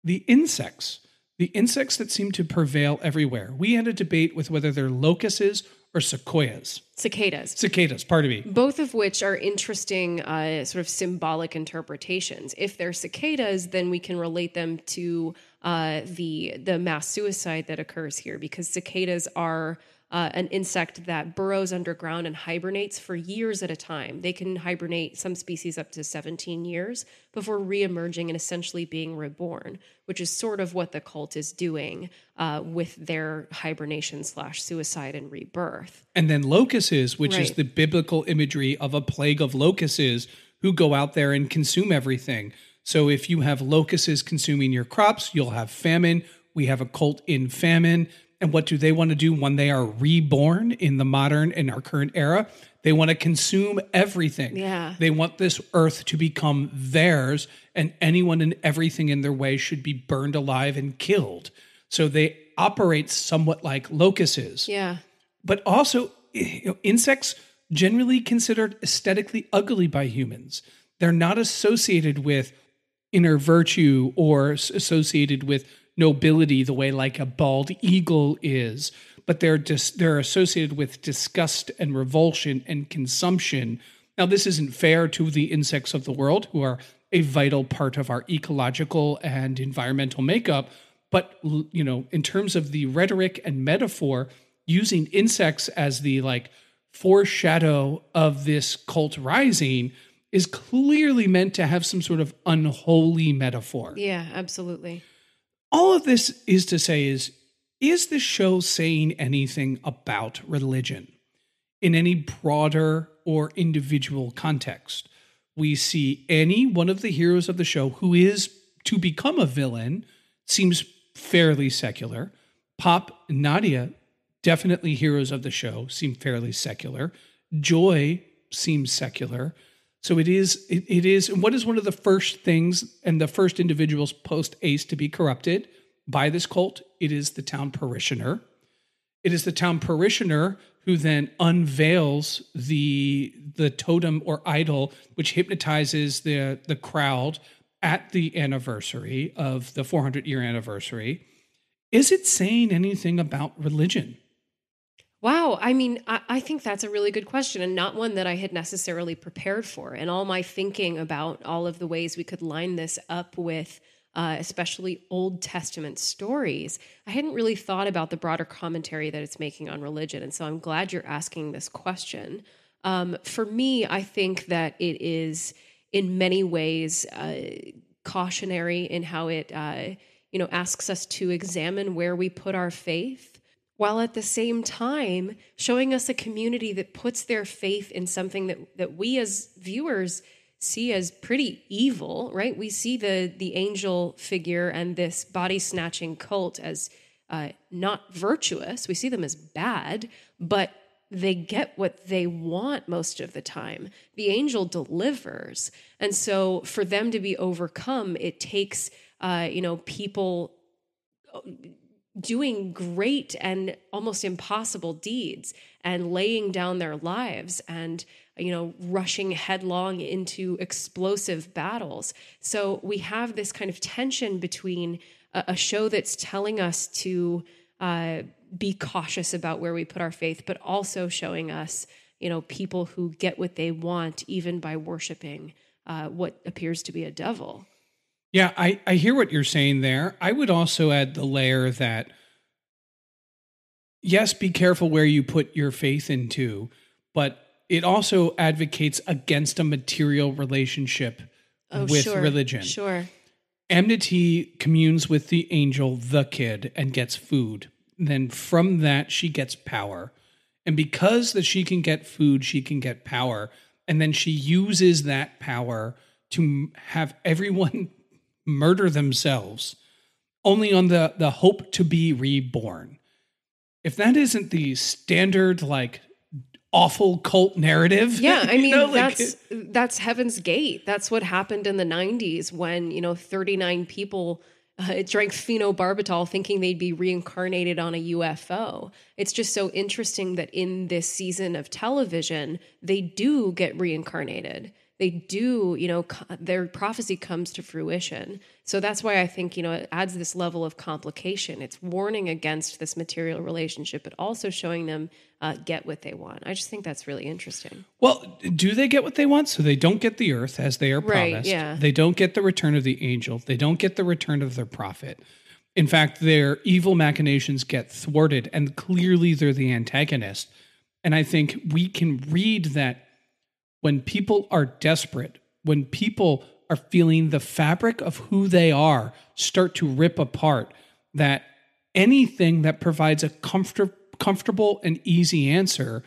the insects, the insects that seem to prevail everywhere. We had a debate with whether they're locusts or sequoias. Cicadas. Cicadas, pardon me. both of which are interesting uh, sort of symbolic interpretations if they're cicadas then we can relate them to uh, the the mass suicide that occurs here because cicadas are uh, an insect that burrows underground and hibernates for years at a time. They can hibernate some species up to 17 years before reemerging and essentially being reborn, which is sort of what the cult is doing uh, with their hibernation slash suicide and rebirth. And then locusts, which is the biblical imagery of a plague of locusts who go out there and consume everything. So if you have locusts consuming your crops, you'll have famine. We have a cult in famine. And what do they want to do when they are reborn in the modern in our current era? They want to consume everything. Yeah. They want this earth to become theirs, and anyone and everything in their way should be burned alive and killed. So they operate somewhat like locusts Yeah. but also you know, insects generally considered aesthetically ugly by humans. They're not associated with inner virtue or associated with nobility the way like a bald eagle is, but they're just they're associated with disgust and revulsion and consumption. Now this isn't fair to the insects of the world who are a vital part of our ecological and environmental makeup, but you know, in terms of the rhetoric and metaphor, using insects as the like foreshadow of this cult rising is clearly meant to have some sort of unholy metaphor. Yeah, absolutely. All of this is to say is is this show saying anything about religion in any broader or individual context? We see any one of the heroes of the show who is to become a villain seems fairly secular. Pop, Nadia, definitely heroes of the show, seem fairly secular. Joy seems secular. So it is, it, it is, and what is one of the first things and the first individuals post Ace to be corrupted by this cult? It is the town parishioner. It is the town parishioner who then unveils the the totem or idol, which hypnotizes the the crowd at the anniversary of the 400 year anniversary. Is it saying anything about religion? Wow. I mean, I, I think that's a really good question and not one that I had necessarily prepared for. And all my thinking about all of the ways we could line this up with, uh, especially Old Testament stories, I hadn't really thought about the broader commentary that it's making on religion. And so I'm glad you're asking this question. Um, for me, I think that it is in many ways uh, cautionary in how it, uh, you know, asks us to examine where we put our faith while at the same time showing us a community that puts their faith in something that, that we as viewers see as pretty evil right? We see the the angel figure and this body snatching cult as uh, not virtuous. We see them as bad but they get what they want most of the time. The angel delivers. And so for them to be overcome it takes uh, you know people doing great and almost impossible deeds and laying down their lives and you know rushing headlong into explosive battles. So we have this kind of tension between a, a show that's telling us to uh, be cautious about where we put our faith but also showing us you know people who get what they want even by worshiping uh, what appears to be a devil yeah, I, I hear what you're saying there. I would also add the layer that, yes, be careful where you put your faith into, but it also advocates against a material relationship oh, with sure, religion. Sure. Amity communes with the angel, the kid, and gets food. Then from that, she gets power. And because that she can get food, she can get power. And then she uses that power to have everyone murder themselves only on the the hope to be reborn. If that isn't the standard like awful cult narrative yeah i mean know, like, that's that's heaven's gate. That's what happened in the 90s when you know 39 people uh, drank phenobarbital thinking they'd be reincarnated on a UFO. It's just so interesting that in this season of television, they do get reincarnated they do, you know, their prophecy comes to fruition. So that's why I think, you know, it adds this level of complication. It's warning against this material relationship, but also showing them uh, get what they want. I just think that's really interesting. Well, do they get what they want? So they don't get the earth as they are promised. Right, yeah. They don't get the return of the angel. They don't get the return of their prophet. In fact, their evil machinations get thwarted, and clearly they're the antagonist. And I think we can read that when people are desperate, when people are feeling the fabric of who they are start to rip apart, that anything that provides a comfort, comfortable and easy answer,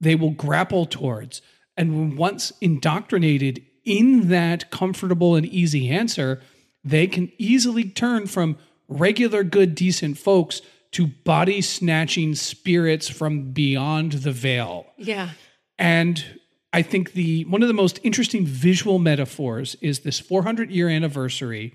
they will grapple towards. And once indoctrinated in that comfortable and easy answer, they can easily turn from regular, good, decent folks to body snatching spirits from beyond the veil. Yeah. And I think the one of the most interesting visual metaphors is this 400 year anniversary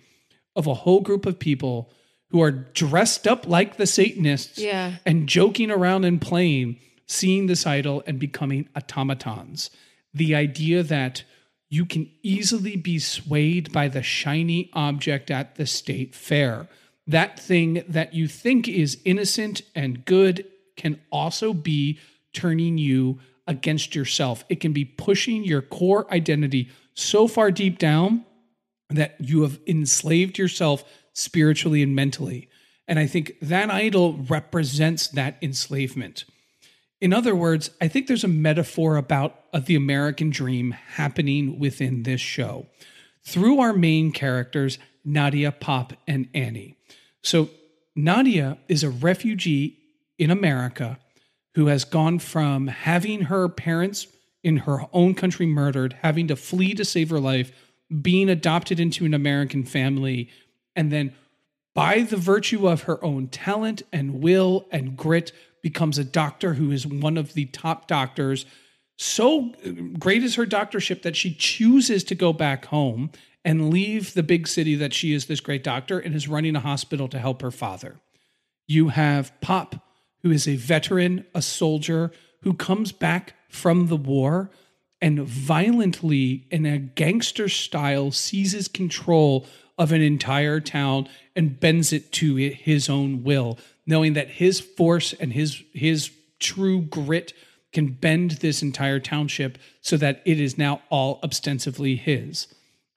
of a whole group of people who are dressed up like the Satanists yeah. and joking around and playing, seeing this idol and becoming automatons. The idea that you can easily be swayed by the shiny object at the state fair. That thing that you think is innocent and good can also be turning you against yourself. It can be pushing your core identity so far deep down that you have enslaved yourself spiritually and mentally. And I think that idol represents that enslavement. In other words, I think there's a metaphor about uh, the American dream happening within this show through our main characters, Nadia, Pop, and Annie. So, Nadia is a refugee in America who has gone from having her parents in her own country murdered, having to flee to save her life, being adopted into an American family, and then by the virtue of her own talent and will and grit, becomes a doctor who is one of the top doctors. So great is her doctorship that she chooses to go back home and leave the big city that she is this great doctor and is running a hospital to help her father. You have Pop, who is a veteran, a soldier, who comes back from the war and violently, in a gangster style, seizes control of an entire town and bends it to his own will, knowing that his force and his his true grit can bend this entire township so that it is now all ostensibly his.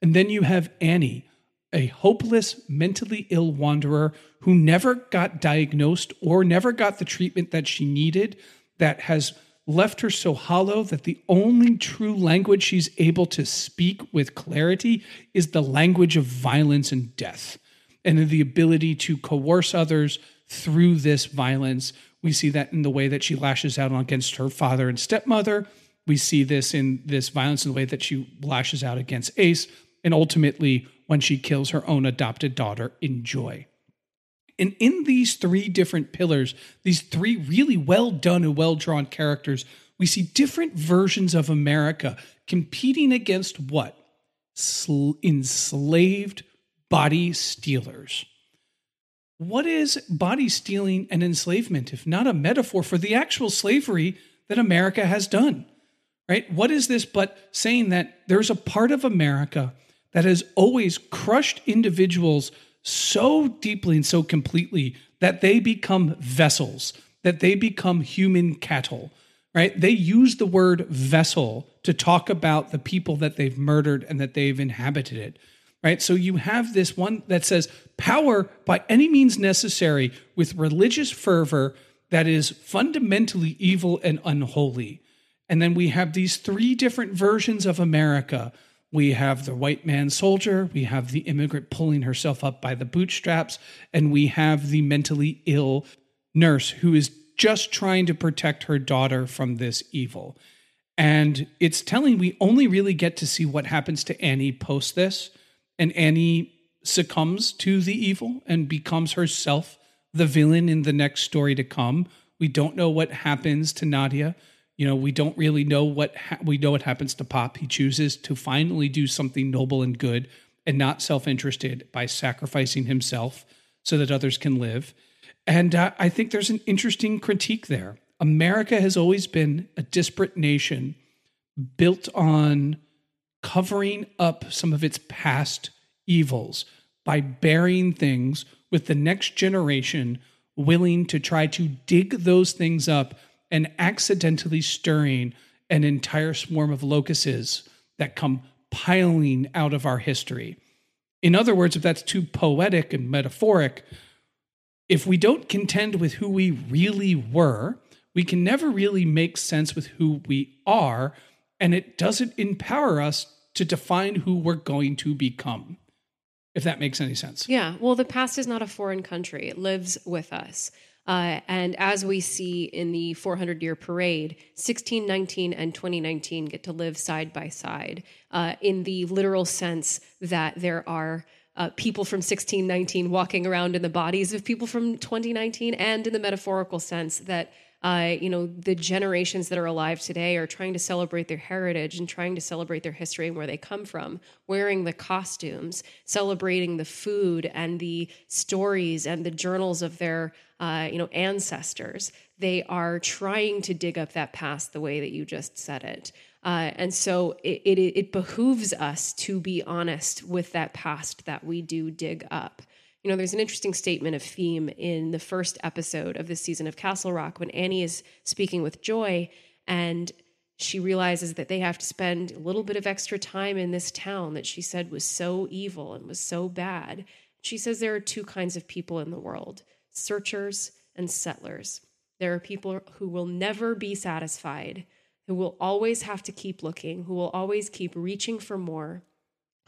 And then you have Annie, a hopeless, mentally ill wanderer who never got diagnosed or never got the treatment that she needed, that has left her so hollow that the only true language she's able to speak with clarity is the language of violence and death, and the ability to coerce others through this violence. We see that in the way that she lashes out against her father and stepmother. We see this in this violence in the way that she lashes out against Ace, and ultimately when she kills her own adopted daughter in joy. And in these three different pillars, these three really well done and well drawn characters, we see different versions of America competing against what? Sl- enslaved body stealers. what is body stealing and enslavement if not a metaphor for the actual slavery that America has done? Right? What is this but saying that there's a part of America that has always crushed individuals so deeply and so completely that they become vessels, that they become human cattle, right? They use the word vessel to talk about the people that they've murdered and that they've inhabited it, right? So you have this one that says power by any means necessary with religious fervor that is fundamentally evil and unholy. And then we have these three different versions of America we have the white man soldier, we have the immigrant pulling herself up by the bootstraps, and we have the mentally ill nurse who is just trying to protect her daughter from this evil. And it's telling we only really get to see what happens to Annie post this. And Annie succumbs to the evil and becomes herself the villain in the next story to come. We don't know what happens to Nadia. You know, we don't really know what ha- we know what happens to Pop. He chooses to finally do something noble and good and not self-interested by sacrificing himself so that others can live. And uh, I think there's an interesting critique there. America has always been a disparate nation built on covering up some of its past evils by burying things with the next generation willing to try to dig those things up and accidentally stirring an entire swarm of locusts that come piling out of our history. In other words, if that's too poetic and metaphoric, if we don't contend with who we really were, we can never really make sense with who we are, and it doesn't empower us to define who we're going to become. If that makes any sense. Yeah. Well, the past is not a foreign country, it lives with us. Uh, and as we see in the 400 year parade, 1619 and 2019 get to live side by side uh, in the literal sense that there are uh, people from 1619 walking around in the bodies of people from 2019, and in the metaphorical sense that uh, you know, the generations that are alive today are trying to celebrate their heritage and trying to celebrate their history and where they come from, wearing the costumes, celebrating the food and the stories and the journals of their, uh, you know, ancestors. They are trying to dig up that past the way that you just said it. Uh, and so it, it, it behooves us to be honest with that past that we do dig up. You know, there's an interesting statement of theme in the first episode of this season of Castle Rock when Annie is speaking with Joy and she realizes that they have to spend a little bit of extra time in this town that she said was so evil and was so bad. She says there are two kinds of people in the world searchers and settlers. There are people who will never be satisfied, who will always have to keep looking, who will always keep reaching for more,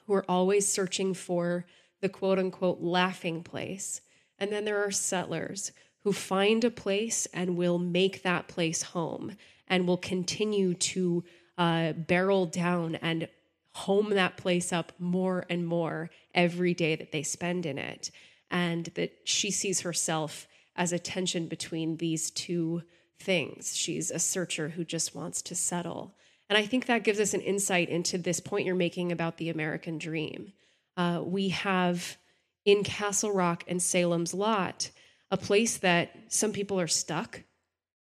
who are always searching for the quote unquote laughing place. And then there are settlers who find a place and will make that place home and will continue to uh, barrel down and home that place up more and more every day that they spend in it. And that she sees herself as a tension between these two things. She's a searcher who just wants to settle. And I think that gives us an insight into this point you're making about the American dream. Uh, we have in Castle Rock and Salem's Lot a place that some people are stuck,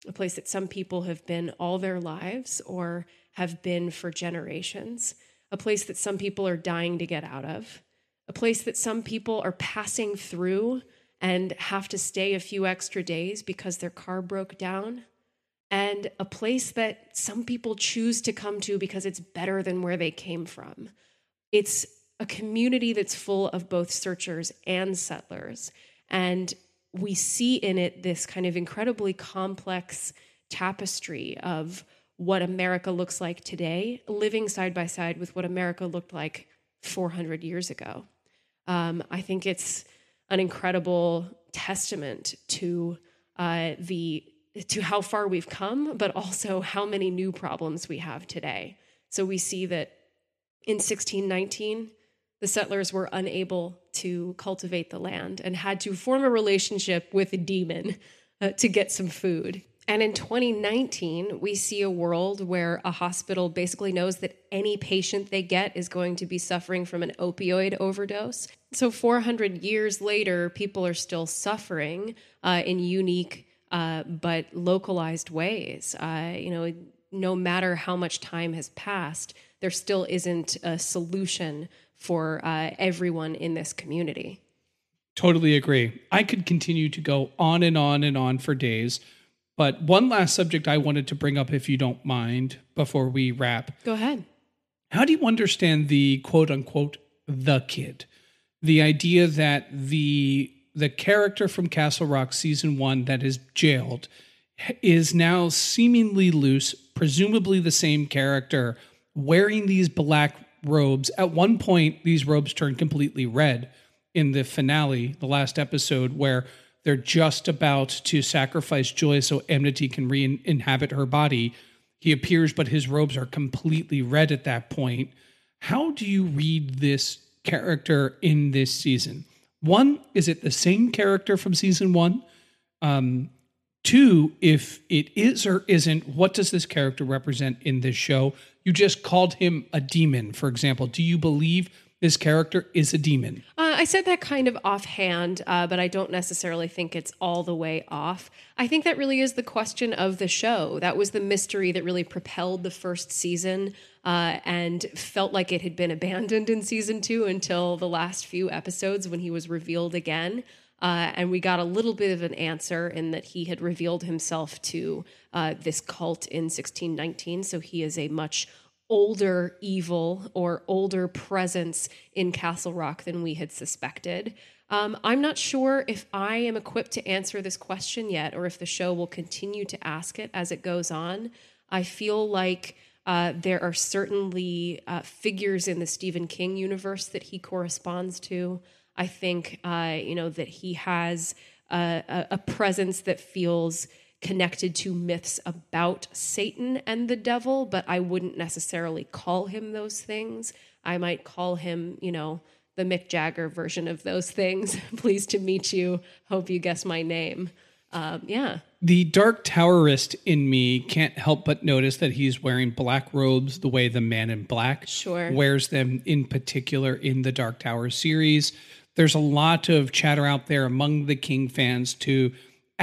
a place that some people have been all their lives or have been for generations, a place that some people are dying to get out of, a place that some people are passing through and have to stay a few extra days because their car broke down, and a place that some people choose to come to because it's better than where they came from. It's a community that's full of both searchers and settlers. And we see in it this kind of incredibly complex tapestry of what America looks like today, living side by side with what America looked like 400 years ago. Um, I think it's an incredible testament to uh, the to how far we've come, but also how many new problems we have today. So we see that in 1619, the settlers were unable to cultivate the land and had to form a relationship with a demon uh, to get some food. And in 2019, we see a world where a hospital basically knows that any patient they get is going to be suffering from an opioid overdose. So, 400 years later, people are still suffering uh, in unique uh, but localized ways. Uh, you know, no matter how much time has passed, there still isn't a solution for uh, everyone in this community. Totally agree. I could continue to go on and on and on for days. But one last subject I wanted to bring up, if you don't mind, before we wrap. Go ahead. How do you understand the quote unquote the kid? The idea that the the character from Castle Rock season one that is jailed is now seemingly loose, presumably the same character, wearing these black robes. At one point, these robes turn completely red in the finale, the last episode, where they're just about to sacrifice Joy so Amity can re inhabit her body. He appears, but his robes are completely red at that point. How do you read this character in this season? One, is it the same character from season one? Um, two, if it is or isn't, what does this character represent in this show? You just called him a demon, for example. Do you believe this character is a demon. Uh, I said that kind of offhand, uh, but I don't necessarily think it's all the way off. I think that really is the question of the show. That was the mystery that really propelled the first season uh, and felt like it had been abandoned in season two until the last few episodes when he was revealed again. Uh, and we got a little bit of an answer in that he had revealed himself to uh, this cult in 1619. So he is a much older evil or older presence in Castle Rock than we had suspected. Um, I'm not sure if I am equipped to answer this question yet, or if the show will continue to ask it as it goes on. I feel like uh, there are certainly uh, figures in the Stephen King universe that he corresponds to. I think, uh, you know, that he has a, a presence that feels connected to myths about Satan and the devil, but I wouldn't necessarily call him those things. I might call him, you know, the Mick Jagger version of those things. Pleased to meet you. Hope you guess my name. Um, yeah. The Dark Towerist in me can't help but notice that he's wearing black robes the way the man in black sure. wears them, in particular in the Dark Tower series. There's a lot of chatter out there among the King fans to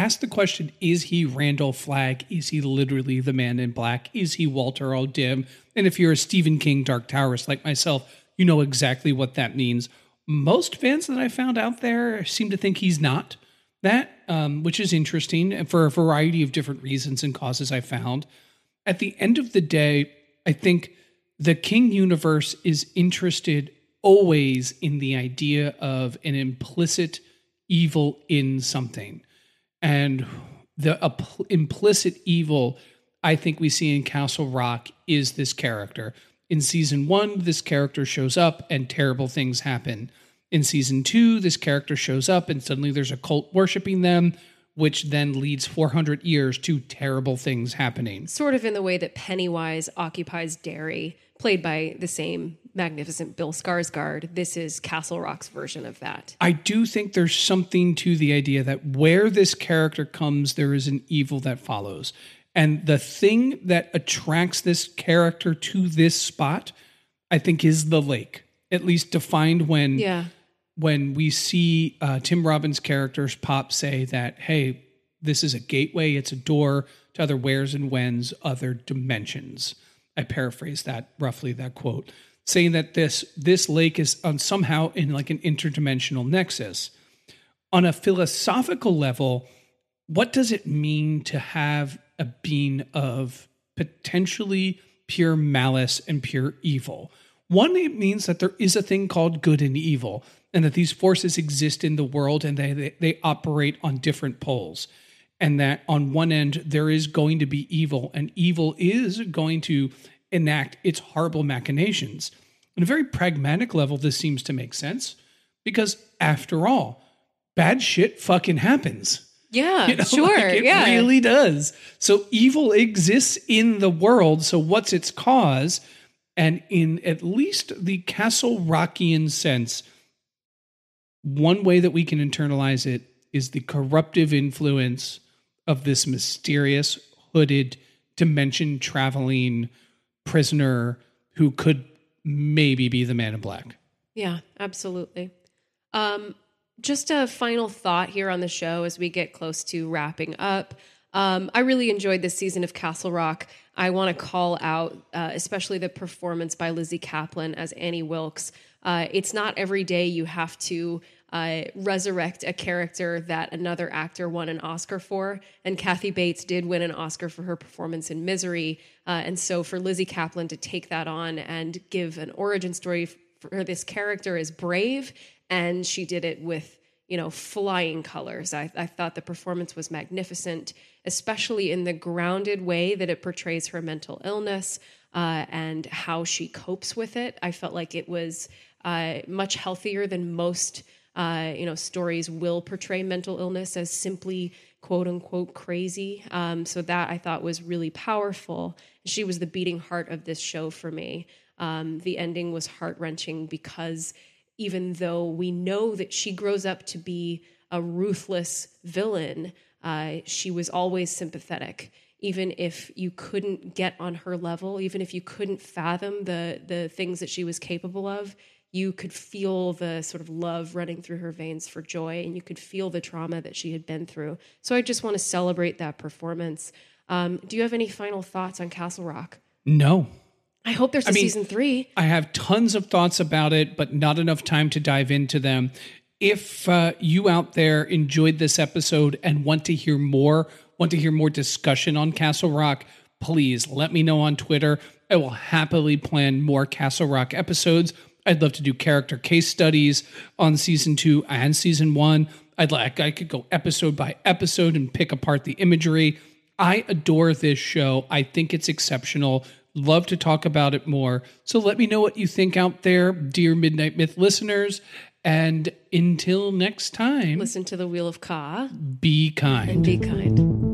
ask the question is he Randall Flagg? Is he literally the man in black? Is he Walter O'Dim? And if you're a Stephen King Dark Towerist like myself, you know exactly what that means. Most fans that I found out there seem to think he's not that, um, which is interesting for a variety of different reasons and causes I found. At the end of the day, I think the King universe is interested always in the idea of an implicit evil in something and the uh, implicit evil I think we see in Castle Rock is this character. In season one, this character shows up and terrible things happen. In season two, this character shows up and suddenly there's a cult worshiping them, which then leads 400 years to terrible things happening. Sort of in the way that Pennywise occupies Derry, played by the same magnificent Bill Skarsgård. This is Castle Rock's version of that. I do think there's something to the idea that where this character comes, there is an evil that follows. And the thing that attracts this character to this spot, I think, is the lake. At least defined when yeah. when we see uh, Tim Robbins' characters pop say that, hey, this is a gateway, it's a door to other wheres and whens, other dimensions. I paraphrase that roughly, that quote saying that this this lake is on somehow in like an interdimensional nexus. On a philosophical level, what does it mean to have a being of potentially pure malice and pure evil? One, it means that there is a thing called good and evil, and that these forces exist in the world and they, they, they operate on different poles. And that on one end, there is going to be evil, and evil is going to enact its horrible machinations. On a very pragmatic level, this seems to make sense because, after all, bad shit fucking happens. Yeah, you know, sure. Like it yeah. really does. So evil exists in the world. So what's its cause? And in at least the Castle Rockian sense, one way that we can internalize it is the corruptive influence of this mysterious hooded dimension traveling prisoner who could maybe be the man in black. Yeah, absolutely. Um, just a final thought here on the show as we get close to wrapping up. Um, I really enjoyed this season of Castle Rock. I want to call out, uh, especially the performance by Lizzie Caplan as Annie Wilkes. Uh, it's not every day you have to uh, resurrect a character that another actor won an Oscar for. And Kathy Bates did win an Oscar for her performance in Misery. Uh, and so for Lizzie Caplan to take that on and give an origin story for this character is brave. And she did it with you know, flying colors. I, I, thought the performance was magnificent, especially in the grounded way that it portrays her mental illness uh, and how she copes with it. I felt like it was uh, much healthier than most uh, you know, stories will portray mental illness as simply quote unquote crazy. Um, so that I thought was really powerful. She was the beating heart of this show for me. Um, the ending was heart wrenching because even though we know that she grows up to be a ruthless villain, uh, she was always sympathetic. Even if you couldn't get on her level, even if you couldn't fathom the the things that she was capable of, you could feel the sort of love running through her veins for joy and you could feel the trauma that she had been through. So I just want to celebrate that performance. Um, do you have any final thoughts on Castle Rock? No. I hope there's a I mean, season three. I have tons of thoughts about it, but not enough time to dive into them. If uh, you out there enjoyed this episode and want to hear more, want to hear more discussion on Castle Rock, please let me know on Twitter. I will happily plan more Castle Rock episodes. I'd love to do character case studies on season two and season one. I'd like I could go episode by episode and pick apart the imagery. I adore this show. I think it's exceptional. Love to talk about it more. So let me know what you think out there, dear Midnight Myth listeners. And until next time, listen to the Wheel of Ka. Be kind. And be kind.